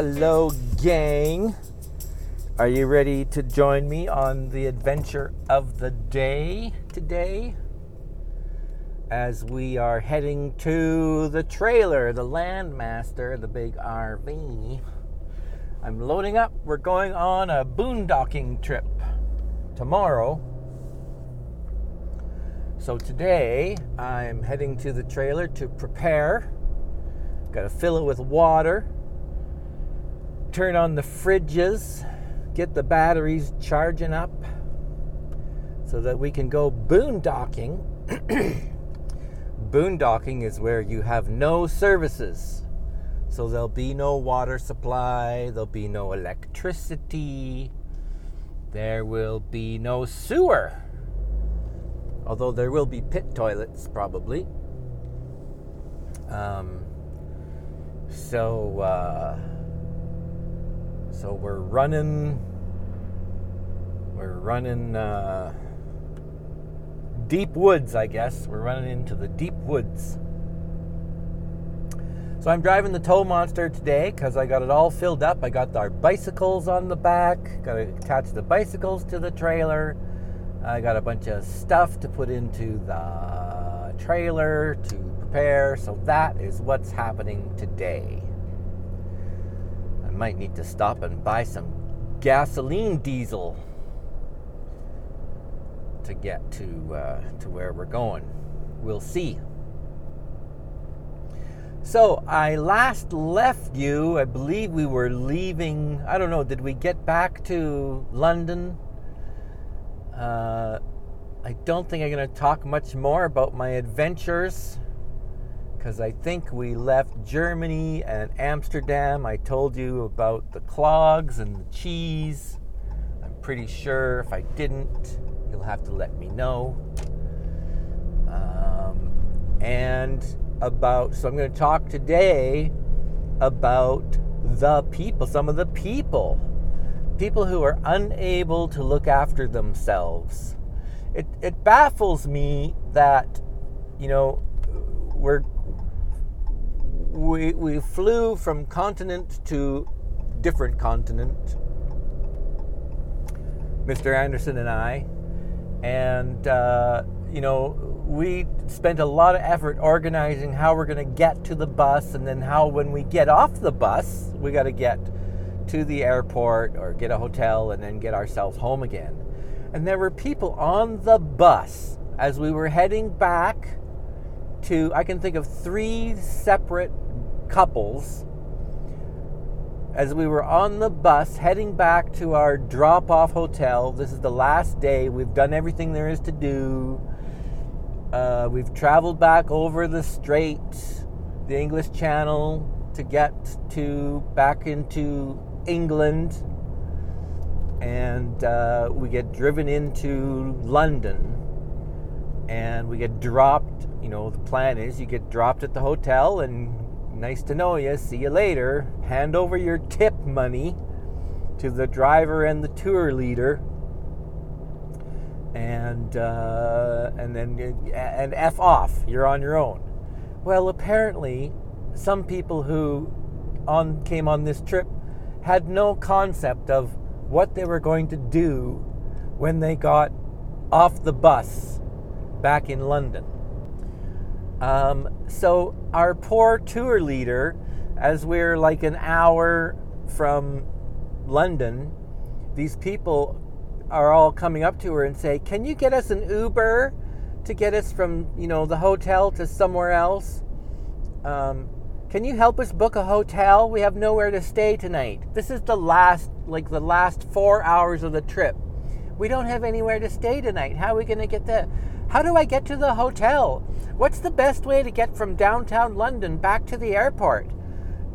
Hello, gang. Are you ready to join me on the adventure of the day today? As we are heading to the trailer, the Landmaster, the big RV. I'm loading up. We're going on a boondocking trip tomorrow. So today I'm heading to the trailer to prepare. Got to fill it with water turn on the fridges, get the batteries charging up so that we can go boondocking. boondocking is where you have no services. So there'll be no water supply, there'll be no electricity, there will be no sewer. Although there will be pit toilets, probably. Um, so, uh, so we're running, we're running uh, deep woods, I guess. We're running into the deep woods. So I'm driving the tow monster today because I got it all filled up. I got our bicycles on the back, got to attach the bicycles to the trailer. I got a bunch of stuff to put into the trailer to prepare. So that is what's happening today might need to stop and buy some gasoline diesel to get to uh, to where we're going. We'll see. So I last left you. I believe we were leaving. I don't know. Did we get back to London? Uh, I don't think I'm going to talk much more about my adventures because I think we left Germany and Amsterdam. I told you about the clogs and the cheese. I'm pretty sure if I didn't, you'll have to let me know. Um, and about, so I'm going to talk today about the people, some of the people, people who are unable to look after themselves. It, it baffles me that, you know, we're we, we flew from continent to different continent, Mr. Anderson and I, and uh, you know we spent a lot of effort organizing how we're going to get to the bus, and then how when we get off the bus, we got to get to the airport or get a hotel and then get ourselves home again. And there were people on the bus as we were heading back to, I can think of three separate couples as we were on the bus heading back to our drop off hotel. This is the last day. We've done everything there is to do. Uh, we've traveled back over the strait, the English Channel, to get to back into England. And uh, we get driven into London and we get dropped. You know, the plan is you get dropped at the hotel and nice to know you. See you later. Hand over your tip money to the driver and the tour leader. And uh, and then and f off. You're on your own. Well, apparently, some people who on came on this trip had no concept of what they were going to do when they got off the bus back in London. Um, so our poor tour leader, as we're like an hour from London, these people are all coming up to her and say, "Can you get us an Uber to get us from you know the hotel to somewhere else? Um, can you help us book a hotel? We have nowhere to stay tonight. This is the last like the last four hours of the trip. We don't have anywhere to stay tonight. How are we going to get there?" How do I get to the hotel? What's the best way to get from downtown London back to the airport?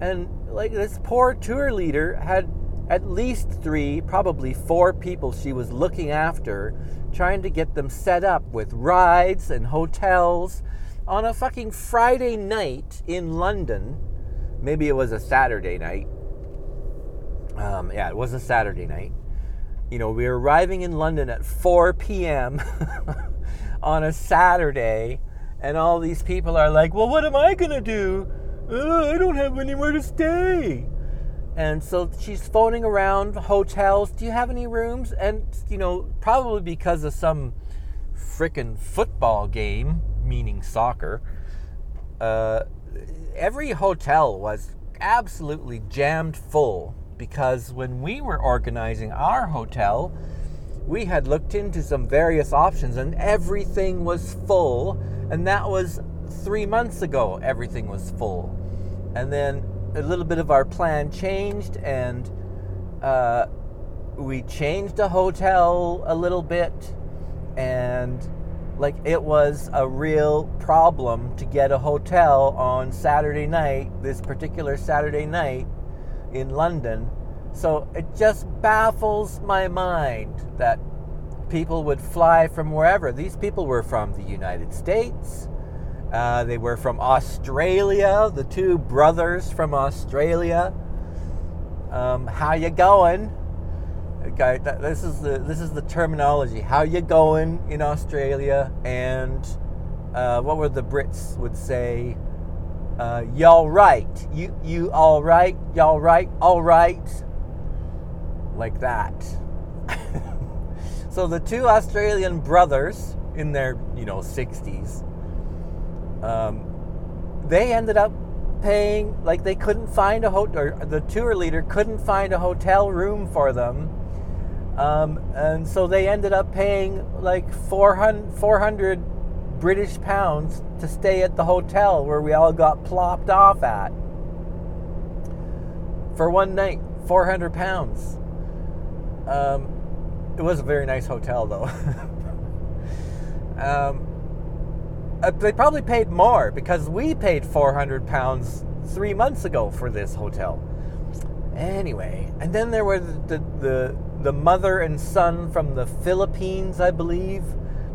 And like this poor tour leader had at least three, probably four people she was looking after, trying to get them set up with rides and hotels on a fucking Friday night in London. Maybe it was a Saturday night. Um, yeah, it was a Saturday night. You know, we were arriving in London at 4 p.m. on a Saturday, and all these people are like, well, what am I going to do? I don't have anywhere to stay. And so she's phoning around hotels. Do you have any rooms? And, you know, probably because of some frickin' football game, meaning soccer, uh, every hotel was absolutely jammed full because when we were organizing our hotel, we had looked into some various options and everything was full. And that was three months ago, everything was full. And then a little bit of our plan changed and uh, we changed the hotel a little bit and like it was a real problem to get a hotel on Saturday night, this particular Saturday night in London. So it just baffles my mind that people would fly from wherever. These people were from the United States. Uh, they were from Australia, the two brothers from Australia. Um, how you going? Okay, this is the this is the terminology. How you going in Australia? And uh, what were the Brits would say? Uh, y'all right? You you all right? Y'all right? All right? Like that. so the two Australian brothers in their you know 60s, um, they ended up paying like they couldn't find a hotel. The tour leader couldn't find a hotel room for them um, and so they ended up paying like 400, 400 British pounds to stay at the hotel where we all got plopped off at for one night. 400 pounds. Um, it was a very nice hotel though. um, uh, they probably paid more because we paid 400 pounds three months ago for this hotel. Anyway, and then there were the, the, the the mother and son from the Philippines, I believe.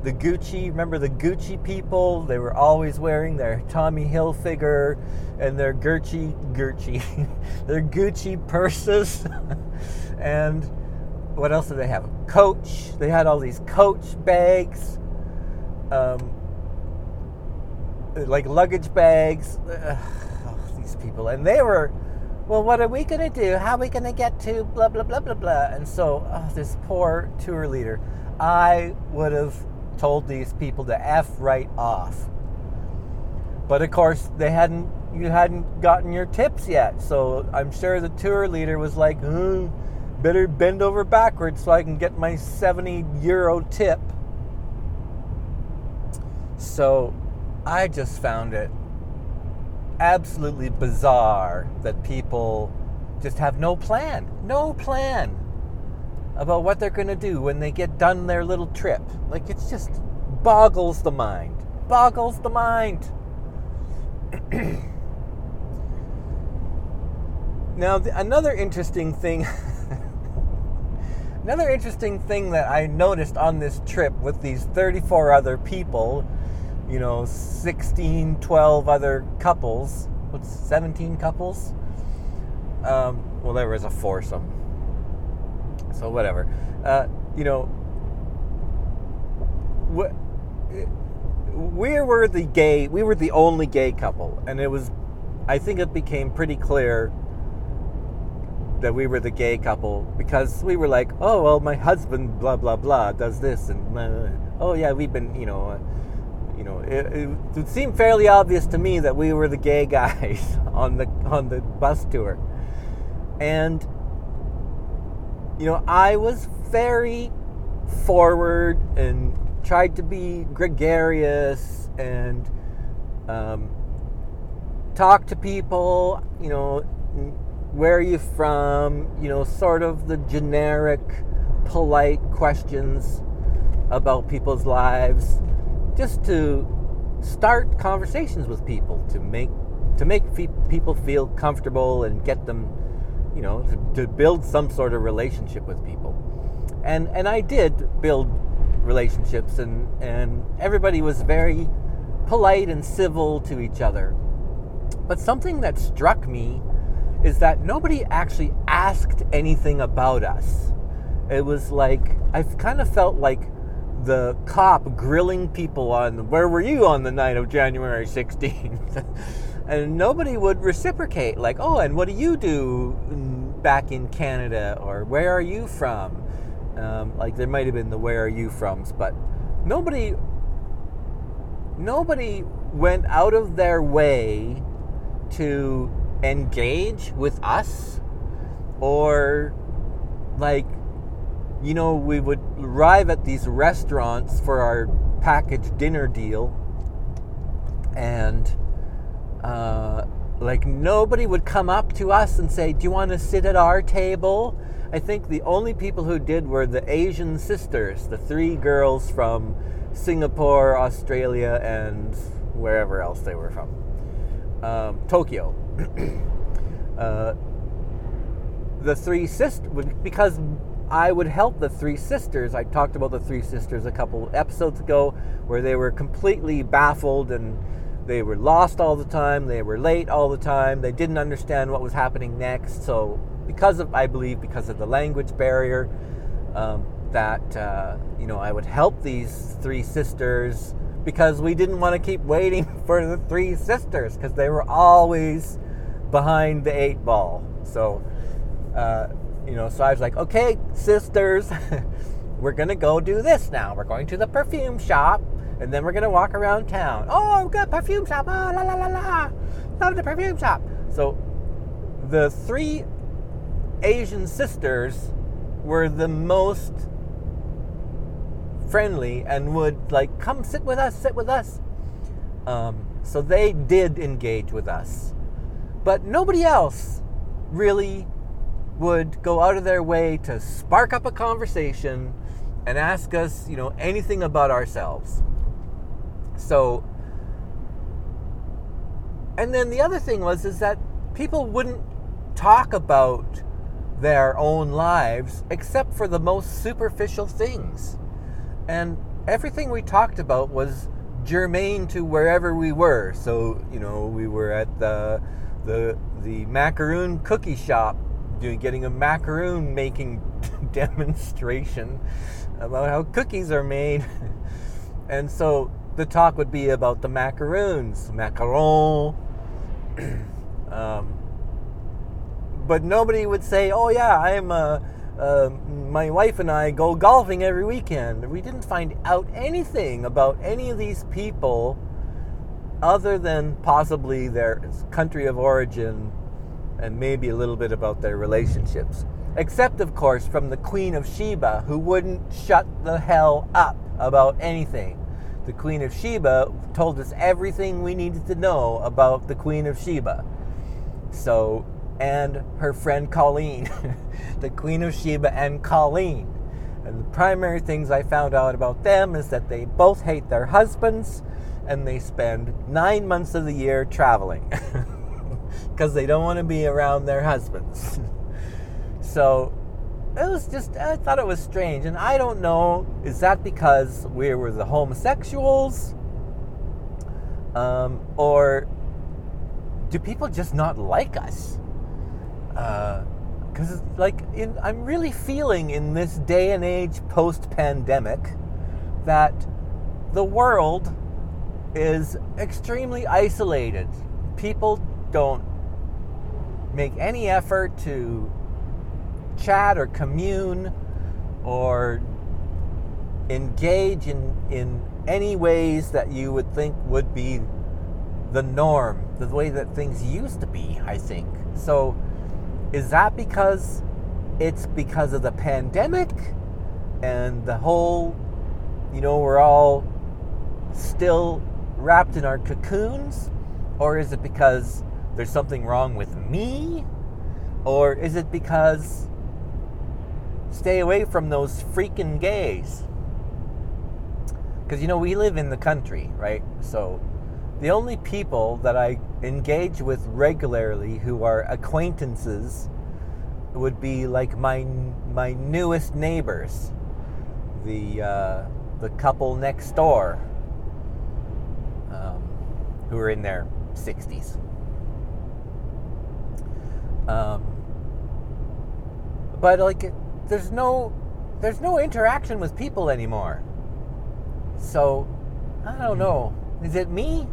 The Gucci, remember the Gucci people? They were always wearing their Tommy Hilfiger and their Gucci, Gucci, their Gucci purses. and what else did they have? Coach. They had all these Coach bags, um, like luggage bags. Ugh, these people, and they were well, what are we going to do? How are we going to get to blah, blah, blah, blah, blah? And so, oh, this poor tour leader, I would have told these people to F right off. But of course, they hadn't, you hadn't gotten your tips yet. So I'm sure the tour leader was like, hmm, better bend over backwards so I can get my 70 euro tip. So I just found it absolutely bizarre that people just have no plan, no plan about what they're going to do when they get done their little trip. Like it just boggles the mind. Boggles the mind. now, the, another interesting thing. another interesting thing that I noticed on this trip with these 34 other people you know, 16, 12 other couples. What's 17 couples? Um, well, there was a foursome. So, whatever. Uh, you know, we were the gay, we were the only gay couple. And it was, I think it became pretty clear that we were the gay couple because we were like, oh, well, my husband, blah, blah, blah, does this. And, uh, oh, yeah, we've been, you know, uh, you know, it, it, it, seemed fairly obvious to me that we were the gay guys on the on the bus tour, and you know, I was very forward and tried to be gregarious and um, talk to people. You know, where are you from? You know, sort of the generic, polite questions about people's lives just to start conversations with people to make to make people feel comfortable and get them you know to, to, build some sort of relationship with people and and I did build relationships and and everybody was very polite and civil to each other but something that struck me is that nobody actually asked anything about us it was like I kind of felt like the cop grilling people on where were you on the night of January 16th? and nobody would reciprocate, like, oh, and what do you do back in Canada or where are you from? Um, like there might have been the where are you from's, but nobody nobody went out of their way to engage with us or like you know we would arrive at these restaurants for our package dinner deal and uh, like nobody would come up to us and say do you want to sit at our table? I think the only people who did were the asian sisters the three girls from singapore australia and wherever else they were from. Um, tokyo uh, the three sisters because I would help the three sisters. I talked about the three sisters a couple episodes ago where they were completely baffled and they were lost all the time, they were late all the time, they didn't understand what was happening next. So, because of, I believe, because of the language barrier, um, that, uh, you know, I would help these three sisters because we didn't want to keep waiting for the three sisters because they were always behind the eight ball. So, uh, you know, so I was like, okay, sisters, we're gonna go do this now. We're going to the perfume shop, and then we're gonna walk around town. Oh, good perfume shop! Oh, la la la la! Love the perfume shop. So, the three Asian sisters were the most friendly and would like come sit with us, sit with us. Um, so they did engage with us, but nobody else really would go out of their way to spark up a conversation and ask us, you know, anything about ourselves. So, and then the other thing was is that people wouldn't talk about their own lives except for the most superficial things. And everything we talked about was germane to wherever we were. So, you know, we were at the the the macaroon cookie shop doing getting a macaroon making demonstration about how cookies are made. and so the talk would be about the macaroons, macaron. um, but nobody would say, "Oh yeah, I'm uh, uh, my wife and I go golfing every weekend." We didn't find out anything about any of these people, other than possibly their country of origin and maybe a little bit about their relationships. Except, of course, from the Queen of Sheba, who wouldn't shut the hell up about anything. The Queen of Sheba told us everything we needed to know about the Queen of Sheba. So, and her friend Colleen, the Queen of Sheba and Colleen. And the primary things I found out about them is that they both hate their husbands and they spend nine months of the year traveling. because they don't want to be around their husbands. so it was just, I thought it was strange. And I don't know, is that because we were the homosexuals? Um, or do people just not like us? Because, uh, like, in, I'm really feeling in this day and age post pandemic that the world is extremely isolated. People don't make any effort to chat or commune or engage in, in any ways that you would think would be the norm, the way that things used to be, I think. So, is that because it's because of the pandemic and the whole, you know, we're all still wrapped in our cocoons? Or is it because there's something wrong with me? Or is it because stay away from those freaking gays? Because, you know, we live in the country, right? So the only people that I engage with regularly who are acquaintances would be like my my newest neighbors, the uh, the couple next door, um, who are in their 60s. Um, but like, there's no, there's no interaction with people anymore. So, I don't know. Is it me,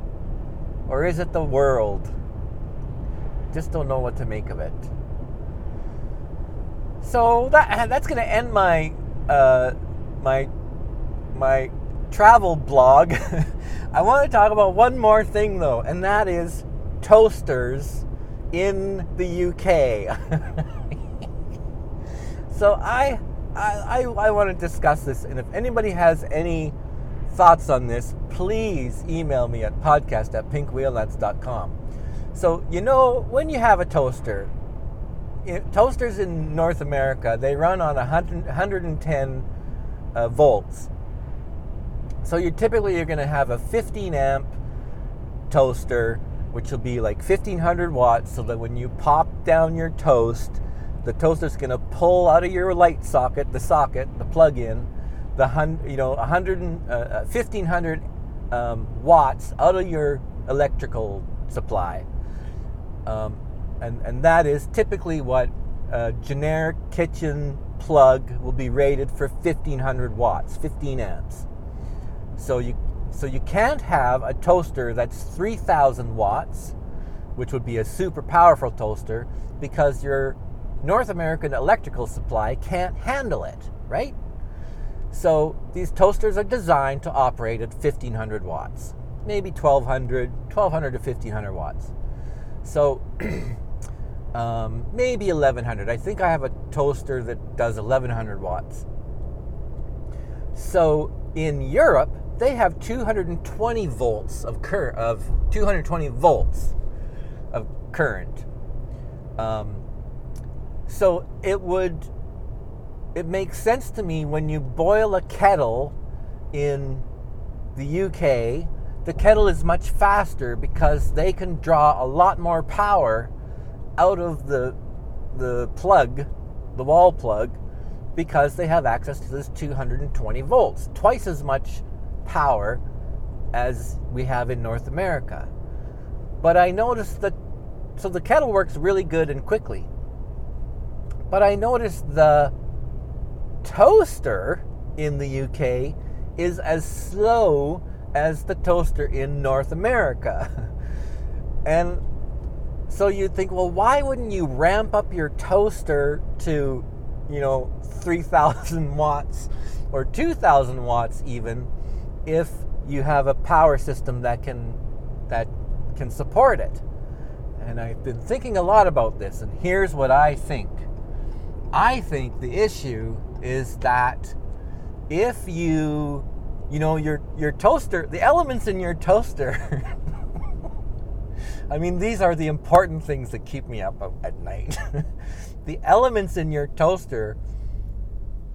or is it the world? Just don't know what to make of it. So that that's to end my uh, my my travel blog. I want to talk about one more thing though, and that is toasters in the UK. so I, I, I, want to discuss this, and if anybody has any thoughts on this, please email me at podcast at pinkwheelnuts.com. So, you know, when you have a toaster, toasters in North America, they run on 100, 110 uh, volts. So you typically you're going to have a 15 amp toaster which will be like 1500 watts so that when you pop down your toast, the toaster's going to pull out of your light socket, the socket, the plug-in, the hun- you know 100 uh, 1500 uh, um, watts out of your electrical supply. Um, and, and that is typically what a generic kitchen plug will be rated for 1500 watts, 15 amps. So you so you can't have a toaster that's 3000 watts, which would be a super powerful toaster, because your North American electrical supply can't handle it, right? So these toasters are designed to operate at 1500 watts, maybe 1200, 1200 to 1500 watts. So um, maybe 1100. I think I have a toaster that does 1100 watts. So in Europe, they have 220 volts of current of 220 volts of current. Um, so it would it makes sense to me when you boil a kettle in the UK, the kettle is much faster because they can draw a lot more power out of the the plug, the wall plug, because they have access to this 220 volts, twice as much power as we have in North America. But I noticed that, so the kettle works really good and quickly. But I noticed the toaster in the UK is as slow as the toaster in North America. and so you'd think, well, why wouldn't you ramp up your toaster to, you know, 3,000 watts or 2,000 watts even if you have a power system that can that can support it. And I've been thinking a lot about this and here's what I think. I think the issue is that if you you know your your toaster, the elements in your toaster I mean these are the important things that keep me up at night. the elements in your toaster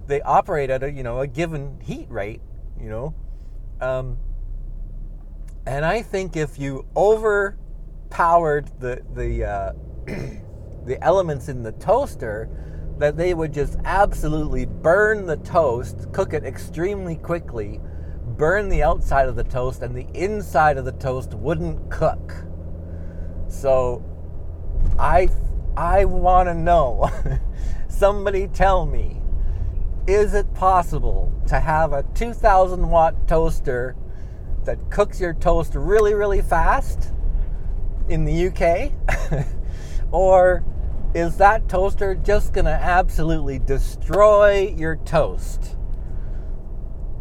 they operate at a you know a given heat rate, you know, um, and I think if you overpowered the the uh, the elements in the toaster, that they would just absolutely burn the toast, cook it extremely quickly, burn the outside of the toast, and the inside of the toast wouldn't cook. So, I I want to know. Somebody tell me is it possible to have a 2000 watt toaster that cooks your toast really, really fast in the UK? or is that toaster just going to absolutely destroy your toast?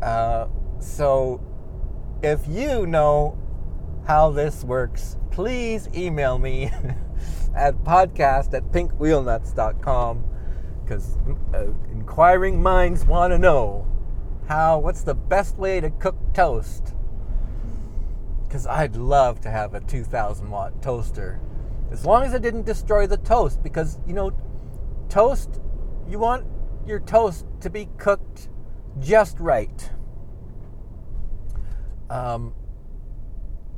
Uh, so, if you know how this works, please email me at podcast at pinkwheelnuts.com because uh, inquiring minds want to know how what's the best way to cook toast? Because i'd love to have a 2000 watt toaster as long as it didn't destroy the toast because you know toast you want your toast to be cooked just right. Um,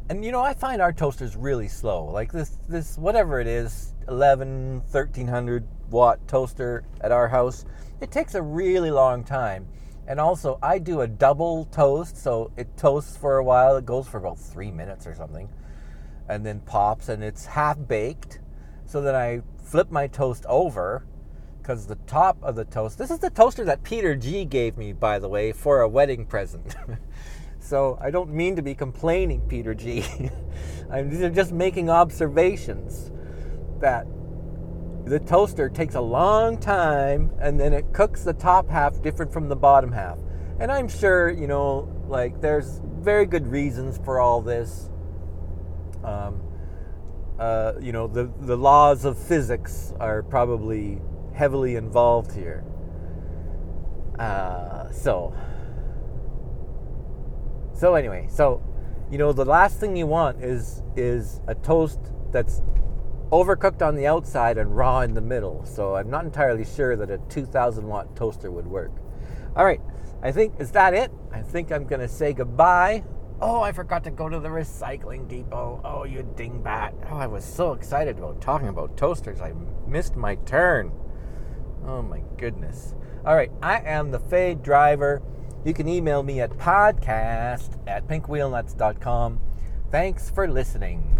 and you know i find our toasters really slow like this this whatever it is 11 1300 watt toaster at our house, it takes a really long time. And also, I do a double toast, so it toasts for a while. It goes for about three minutes or something, and then pops, and it's half baked. So then I flip my toast over because the top of the toast. This is the toaster that Peter G gave me, by the way, for a wedding present. so I don't mean to be complaining, Peter G. I'm just making observations that the toaster takes a long time and then it cooks the top half different from the bottom half. And I'm sure, you know, like there's very good reasons for all this. Um, uh, you know, the, the laws of physics are probably heavily involved here. Uh, so, so anyway, so you know, the last thing you want is is a toast that's overcooked on the outside and raw in the middle. So I'm not entirely sure that a 2,000 watt toaster would work. All right, I think is that it. I think I'm gonna say goodbye. Oh, I forgot to go to the recycling depot. Oh, you dingbat. Oh, I was so excited about talking about toasters. I missed my turn. Oh my goodness. All right, I am the Fey Driver. You can email me at podcast at pinkwheelnuts.com. Thanks for listening.